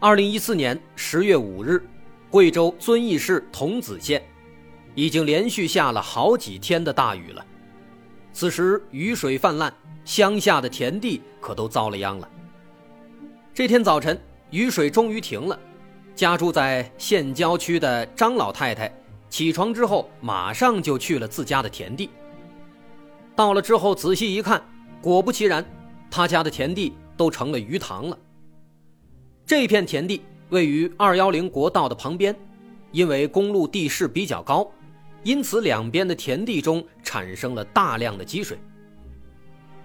二零一四年十月五日，贵州遵义市桐梓县已经连续下了好几天的大雨了。此时雨水泛滥，乡下的田地可都遭了殃了。这天早晨，雨水终于停了。家住在县郊区的张老太太起床之后，马上就去了自家的田地。到了之后，仔细一看，果不其然，他家的田地都成了鱼塘了。这片田地位于二幺零国道的旁边，因为公路地势比较高，因此两边的田地中产生了大量的积水。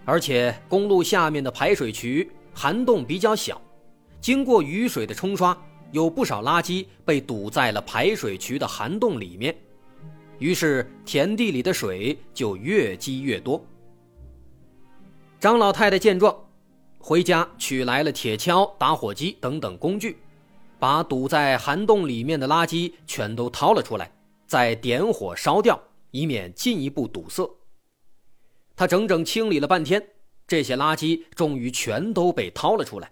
而且公路下面的排水渠涵洞比较小，经过雨水的冲刷，有不少垃圾被堵在了排水渠的涵洞里面，于是田地里的水就越积越多。张老太太见状。回家取来了铁锹、打火机等等工具，把堵在涵洞里面的垃圾全都掏了出来，再点火烧掉，以免进一步堵塞。他整整清理了半天，这些垃圾终于全都被掏了出来，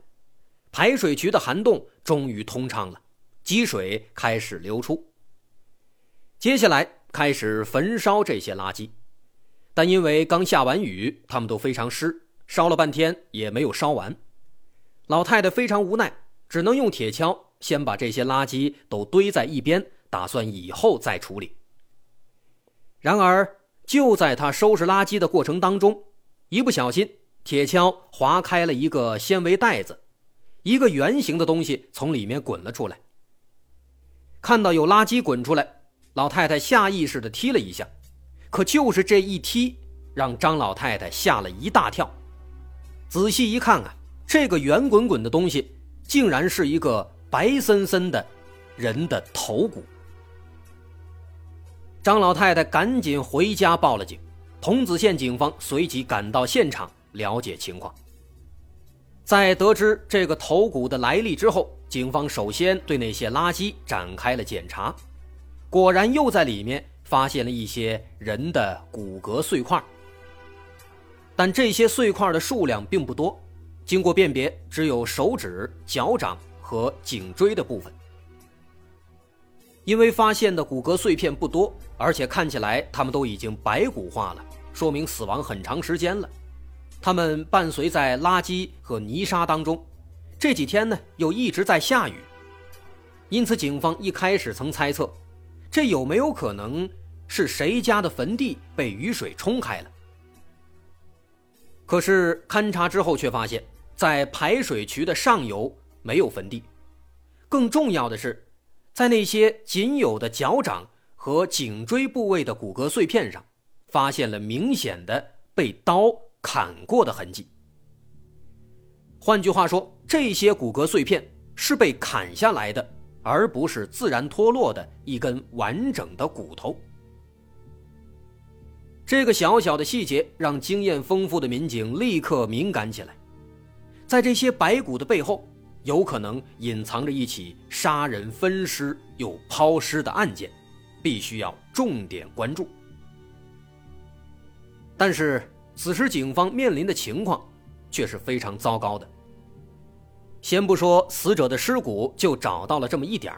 排水渠的涵洞终于通畅了，积水开始流出。接下来开始焚烧这些垃圾，但因为刚下完雨，它们都非常湿。烧了半天也没有烧完，老太太非常无奈，只能用铁锹先把这些垃圾都堆在一边，打算以后再处理。然而，就在她收拾垃圾的过程当中，一不小心，铁锹划开了一个纤维袋子，一个圆形的东西从里面滚了出来。看到有垃圾滚出来，老太太下意识地踢了一下，可就是这一踢，让张老太太吓了一大跳。仔细一看啊，这个圆滚滚的东西，竟然是一个白森森的人的头骨。张老太太赶紧回家报了警，桐梓县警方随即赶到现场了解情况。在得知这个头骨的来历之后，警方首先对那些垃圾展开了检查，果然又在里面发现了一些人的骨骼碎块。但这些碎块的数量并不多，经过辨别，只有手指、脚掌和颈椎的部分。因为发现的骨骼碎片不多，而且看起来他们都已经白骨化了，说明死亡很长时间了。他们伴随在垃圾和泥沙当中，这几天呢又一直在下雨，因此警方一开始曾猜测，这有没有可能是谁家的坟地被雨水冲开了？可是勘察之后，却发现，在排水渠的上游没有坟地。更重要的是，在那些仅有的脚掌和颈椎部位的骨骼碎片上，发现了明显的被刀砍过的痕迹。换句话说，这些骨骼碎片是被砍下来的，而不是自然脱落的一根完整的骨头。这个小小的细节让经验丰富的民警立刻敏感起来，在这些白骨的背后，有可能隐藏着一起杀人分尸又抛尸的案件，必须要重点关注。但是此时警方面临的情况却是非常糟糕的。先不说死者的尸骨就找到了这么一点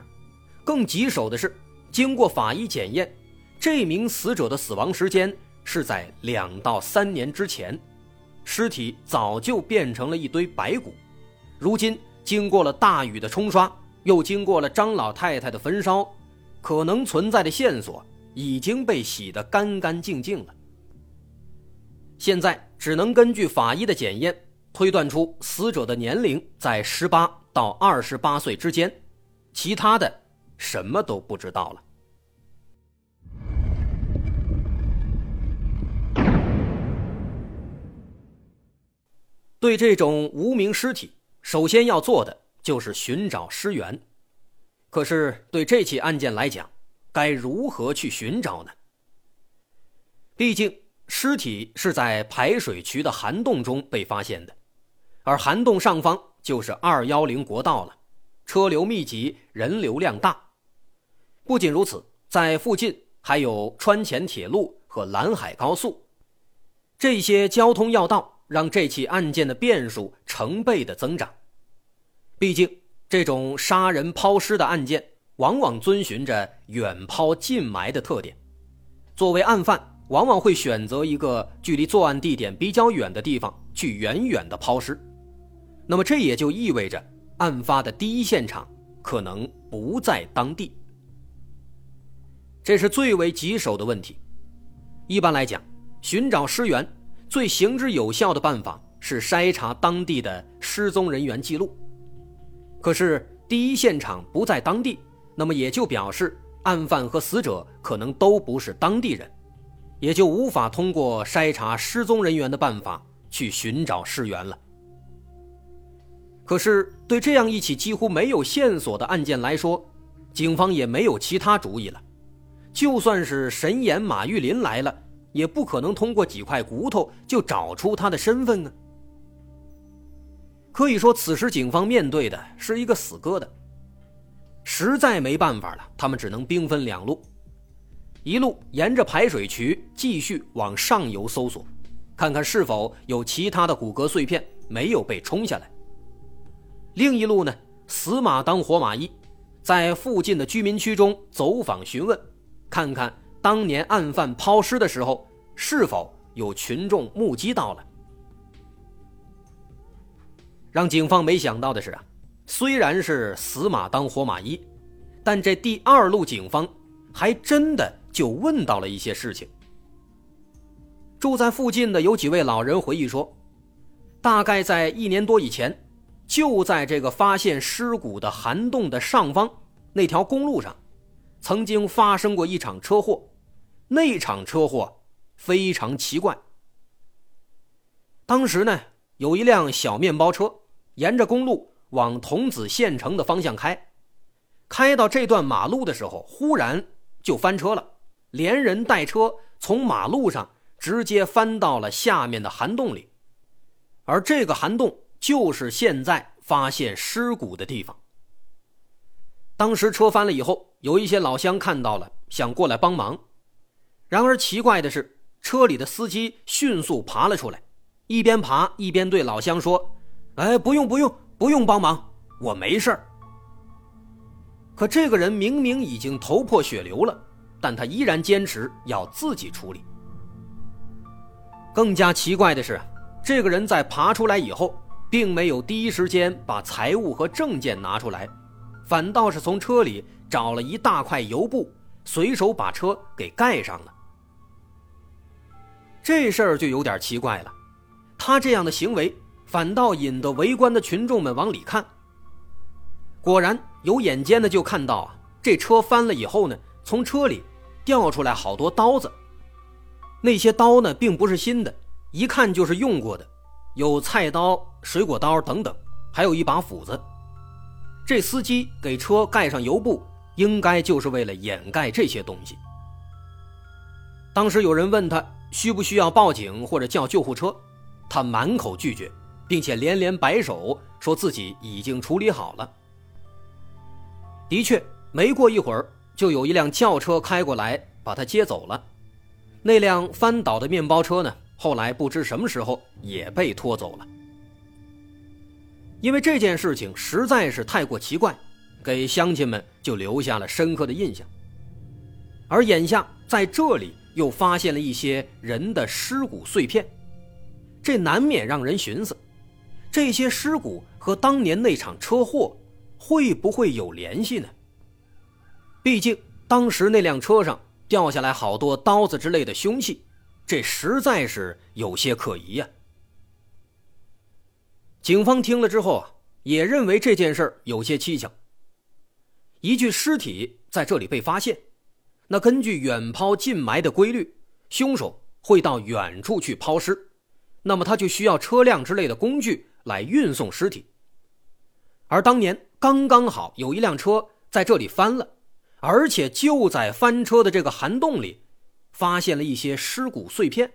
更棘手的是，经过法医检验，这名死者的死亡时间。是在两到三年之前，尸体早就变成了一堆白骨。如今经过了大雨的冲刷，又经过了张老太太的焚烧，可能存在的线索已经被洗得干干净净了。现在只能根据法医的检验，推断出死者的年龄在十八到二十八岁之间，其他的什么都不知道了。对这种无名尸体，首先要做的就是寻找尸源。可是对这起案件来讲，该如何去寻找呢？毕竟尸体是在排水渠的涵洞中被发现的，而涵洞上方就是二幺零国道了，车流密集，人流量大。不仅如此，在附近还有川黔铁路和兰海高速，这些交通要道让这起案件的变数成倍的增长。毕竟，这种杀人抛尸的案件往往遵循着远抛近埋的特点，作为案犯。往往会选择一个距离作案地点比较远的地方去远远的抛尸，那么这也就意味着案发的第一现场可能不在当地，这是最为棘手的问题。一般来讲，寻找尸源最行之有效的办法是筛查当地的失踪人员记录，可是第一现场不在当地，那么也就表示案犯和死者可能都不是当地人。也就无法通过筛查失踪人员的办法去寻找尸源了。可是，对这样一起几乎没有线索的案件来说，警方也没有其他主意了。就算是神眼马玉林来了，也不可能通过几块骨头就找出他的身份啊！可以说，此时警方面对的是一个死疙瘩。实在没办法了，他们只能兵分两路。一路沿着排水渠继续往上游搜索，看看是否有其他的骨骼碎片没有被冲下来。另一路呢，死马当活马医，在附近的居民区中走访询问，看看当年案犯抛尸的时候是否有群众目击到了。让警方没想到的是啊，虽然是死马当活马医，但这第二路警方还真的。就问到了一些事情。住在附近的有几位老人回忆说，大概在一年多以前，就在这个发现尸骨的涵洞的上方那条公路上，曾经发生过一场车祸。那场车祸非常奇怪。当时呢，有一辆小面包车沿着公路往桐梓县城的方向开，开到这段马路的时候，忽然就翻车了。连人带车从马路上直接翻到了下面的涵洞里，而这个涵洞就是现在发现尸骨的地方。当时车翻了以后，有一些老乡看到了，想过来帮忙。然而奇怪的是，车里的司机迅速爬了出来，一边爬一边对老乡说：“哎，不用不用不用帮忙，我没事儿。”可这个人明明已经头破血流了。但他依然坚持要自己处理。更加奇怪的是，这个人在爬出来以后，并没有第一时间把财物和证件拿出来，反倒是从车里找了一大块油布，随手把车给盖上了。这事儿就有点奇怪了，他这样的行为反倒引得围观的群众们往里看。果然，有眼尖的就看到啊，这车翻了以后呢，从车里。掉出来好多刀子，那些刀呢，并不是新的，一看就是用过的，有菜刀、水果刀等等，还有一把斧子。这司机给车盖上油布，应该就是为了掩盖这些东西。当时有人问他需不需要报警或者叫救护车，他满口拒绝，并且连连摆手，说自己已经处理好了。的确，没过一会儿。就有一辆轿车开过来，把他接走了。那辆翻倒的面包车呢？后来不知什么时候也被拖走了。因为这件事情实在是太过奇怪，给乡亲们就留下了深刻的印象。而眼下在这里又发现了一些人的尸骨碎片，这难免让人寻思：这些尸骨和当年那场车祸会不会有联系呢？毕竟当时那辆车上掉下来好多刀子之类的凶器，这实在是有些可疑呀。警方听了之后啊，也认为这件事有些蹊跷。一具尸体在这里被发现，那根据远抛近埋的规律，凶手会到远处去抛尸，那么他就需要车辆之类的工具来运送尸体。而当年刚刚好有一辆车。在这里翻了，而且就在翻车的这个涵洞里，发现了一些尸骨碎片，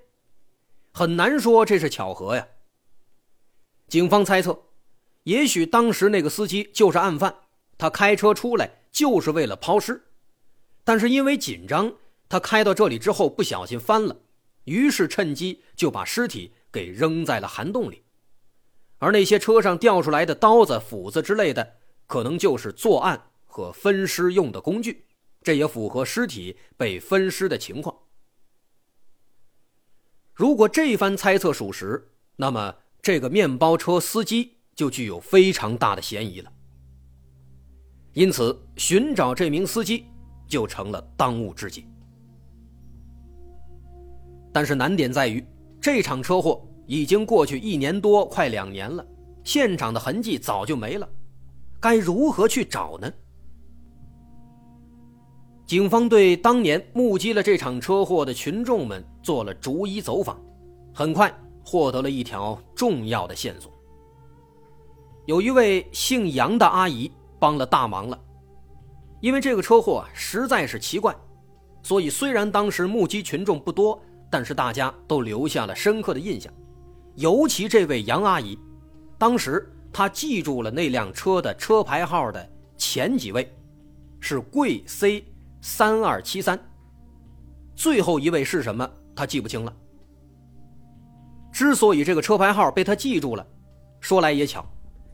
很难说这是巧合呀。警方猜测，也许当时那个司机就是案犯，他开车出来就是为了抛尸，但是因为紧张，他开到这里之后不小心翻了，于是趁机就把尸体给扔在了涵洞里，而那些车上掉出来的刀子、斧子之类的，可能就是作案。和分尸用的工具，这也符合尸体被分尸的情况。如果这番猜测属实，那么这个面包车司机就具有非常大的嫌疑了。因此，寻找这名司机就成了当务之急。但是难点在于，这场车祸已经过去一年多，快两年了，现场的痕迹早就没了，该如何去找呢？警方对当年目击了这场车祸的群众们做了逐一走访，很快获得了一条重要的线索。有一位姓杨的阿姨帮了大忙了，因为这个车祸实在是奇怪，所以虽然当时目击群众不多，但是大家都留下了深刻的印象。尤其这位杨阿姨，当时她记住了那辆车的车牌号的前几位，是贵 C。三二七三，最后一位是什么？他记不清了。之所以这个车牌号被他记住了，说来也巧，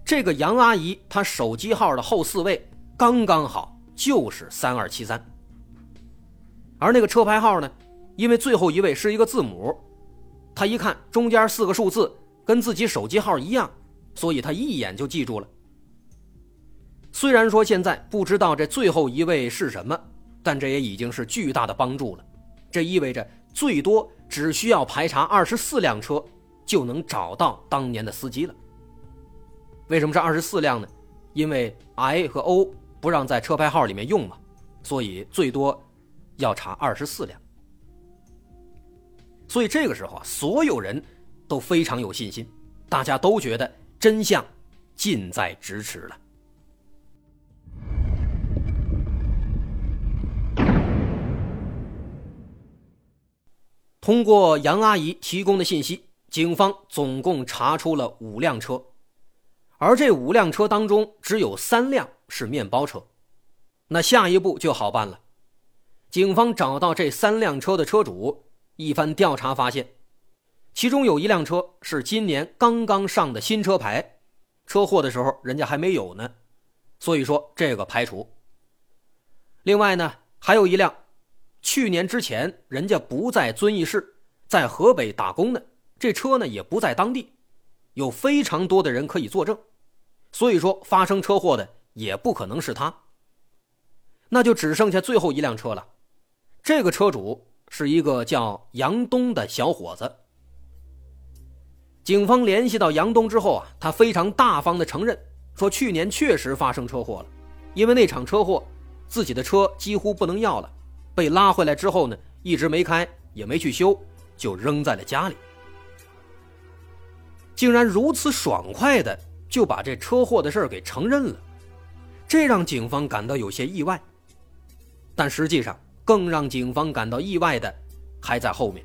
这个杨阿姨她手机号的后四位刚刚好就是三二七三。而那个车牌号呢，因为最后一位是一个字母，他一看中间四个数字跟自己手机号一样，所以他一眼就记住了。虽然说现在不知道这最后一位是什么。但这也已经是巨大的帮助了，这意味着最多只需要排查二十四辆车，就能找到当年的司机了。为什么是二十四辆呢？因为 I 和 O 不让在车牌号里面用嘛，所以最多要查二十四辆。所以这个时候啊，所有人都非常有信心，大家都觉得真相近在咫尺了。通过杨阿姨提供的信息，警方总共查出了五辆车，而这五辆车当中只有三辆是面包车。那下一步就好办了，警方找到这三辆车的车主，一番调查发现，其中有一辆车是今年刚刚上的新车牌，车祸的时候人家还没有呢，所以说这个排除。另外呢，还有一辆。去年之前，人家不在遵义市，在河北打工呢。这车呢也不在当地，有非常多的人可以作证，所以说发生车祸的也不可能是他。那就只剩下最后一辆车了，这个车主是一个叫杨东的小伙子。警方联系到杨东之后啊，他非常大方的承认说，去年确实发生车祸了，因为那场车祸，自己的车几乎不能要了。被拉回来之后呢，一直没开，也没去修，就扔在了家里。竟然如此爽快的就把这车祸的事儿给承认了，这让警方感到有些意外。但实际上，更让警方感到意外的还在后面。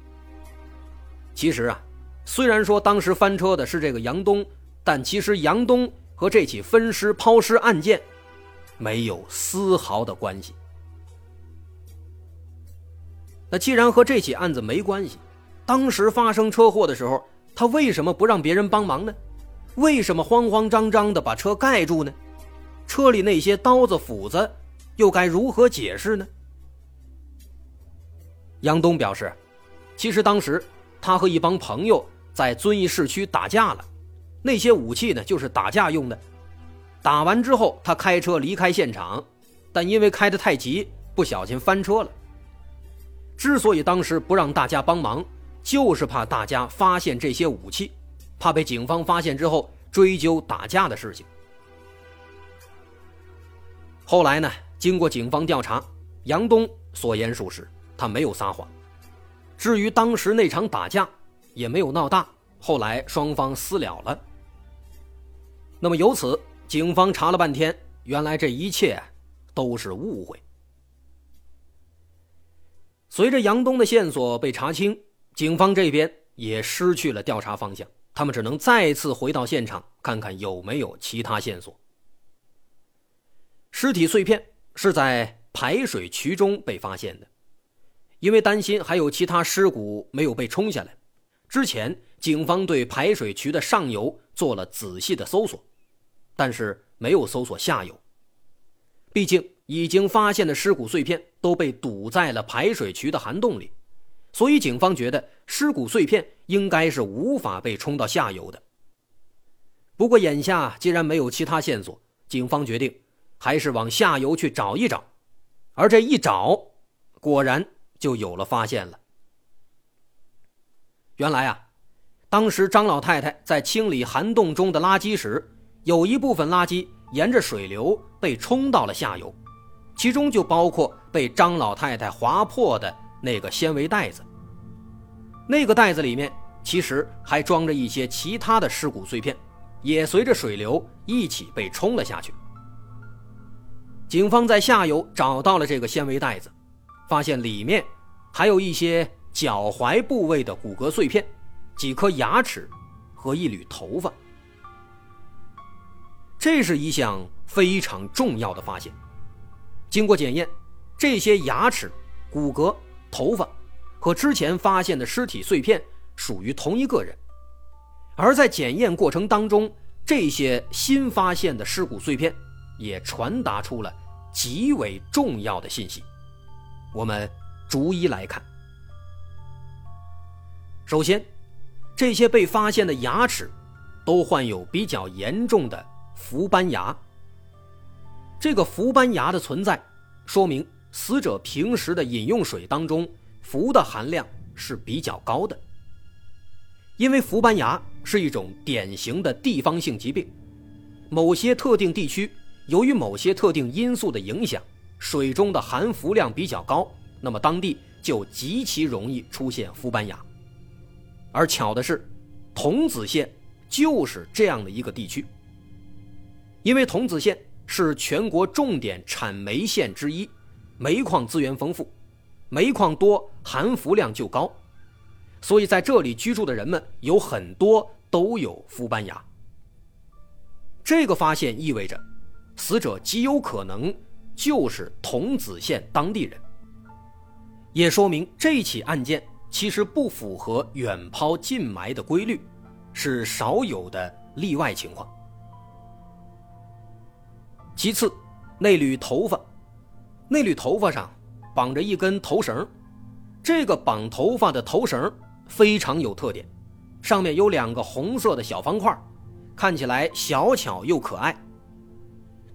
其实啊，虽然说当时翻车的是这个杨东，但其实杨东和这起分尸抛尸案件没有丝毫的关系。那既然和这起案子没关系，当时发生车祸的时候，他为什么不让别人帮忙呢？为什么慌慌张张的把车盖住呢？车里那些刀子斧子，又该如何解释呢？杨东表示，其实当时他和一帮朋友在遵义市区打架了，那些武器呢就是打架用的。打完之后，他开车离开现场，但因为开得太急，不小心翻车了。之所以当时不让大家帮忙，就是怕大家发现这些武器，怕被警方发现之后追究打架的事情。后来呢，经过警方调查，杨东所言属实，他没有撒谎。至于当时那场打架，也没有闹大，后来双方私了了。那么由此，警方查了半天，原来这一切都是误会。随着杨东的线索被查清，警方这边也失去了调查方向，他们只能再次回到现场，看看有没有其他线索。尸体碎片是在排水渠中被发现的，因为担心还有其他尸骨没有被冲下来，之前警方对排水渠的上游做了仔细的搜索，但是没有搜索下游，毕竟。已经发现的尸骨碎片都被堵在了排水渠的涵洞里，所以警方觉得尸骨碎片应该是无法被冲到下游的。不过眼下既然没有其他线索，警方决定还是往下游去找一找。而这一找，果然就有了发现了。原来啊，当时张老太太在清理涵洞中的垃圾时，有一部分垃圾沿着水流被冲到了下游。其中就包括被张老太太划破的那个纤维袋子。那个袋子里面其实还装着一些其他的尸骨碎片，也随着水流一起被冲了下去。警方在下游找到了这个纤维袋子，发现里面还有一些脚踝部位的骨骼碎片、几颗牙齿和一缕头发。这是一项非常重要的发现。经过检验，这些牙齿、骨骼、头发和之前发现的尸体碎片属于同一个人。而在检验过程当中，这些新发现的尸骨碎片也传达出了极为重要的信息。我们逐一来看。首先，这些被发现的牙齿都患有比较严重的氟斑牙。这个氟斑牙的存在，说明死者平时的饮用水当中氟的含量是比较高的。因为氟斑牙是一种典型的地方性疾病，某些特定地区由于某些特定因素的影响，水中的含氟量比较高，那么当地就极其容易出现氟斑牙。而巧的是，桐梓县就是这样的一个地区，因为桐梓县。是全国重点产煤县之一，煤矿资源丰富，煤矿多，含氟量就高，所以在这里居住的人们有很多都有氟斑牙。这个发现意味着，死者极有可能就是桐梓县当地人，也说明这起案件其实不符合远抛近埋的规律，是少有的例外情况。其次，那缕头发，那缕头发上绑着一根头绳，这个绑头发的头绳非常有特点，上面有两个红色的小方块，看起来小巧又可爱。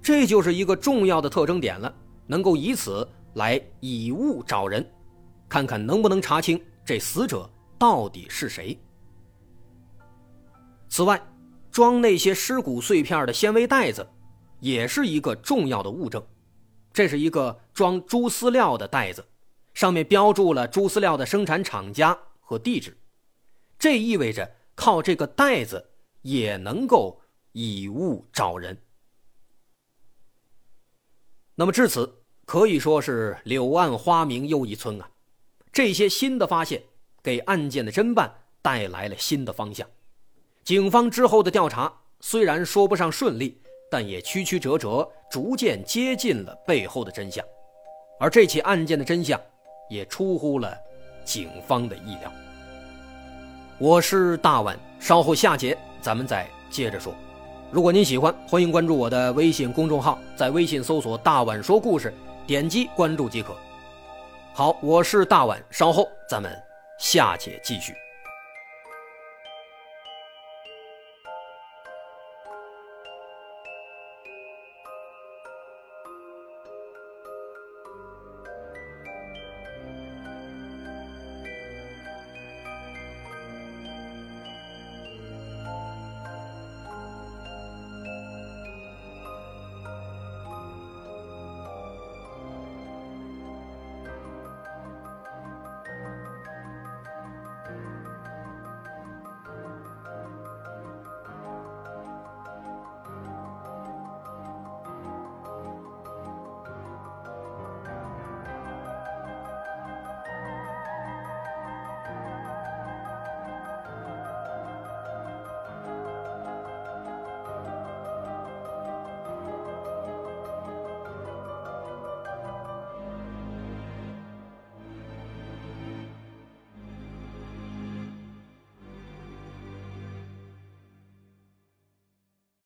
这就是一个重要的特征点了，能够以此来以物找人，看看能不能查清这死者到底是谁。此外，装那些尸骨碎片的纤维袋子。也是一个重要的物证，这是一个装猪饲料的袋子，上面标注了猪饲料的生产厂家和地址，这意味着靠这个袋子也能够以物找人。那么至此可以说是柳暗花明又一村啊！这些新的发现给案件的侦办带来了新的方向，警方之后的调查虽然说不上顺利。但也曲曲折折，逐渐接近了背后的真相，而这起案件的真相也出乎了警方的意料。我是大碗，稍后下节咱们再接着说。如果您喜欢，欢迎关注我的微信公众号，在微信搜索“大碗说故事”，点击关注即可。好，我是大碗，稍后咱们下节继续。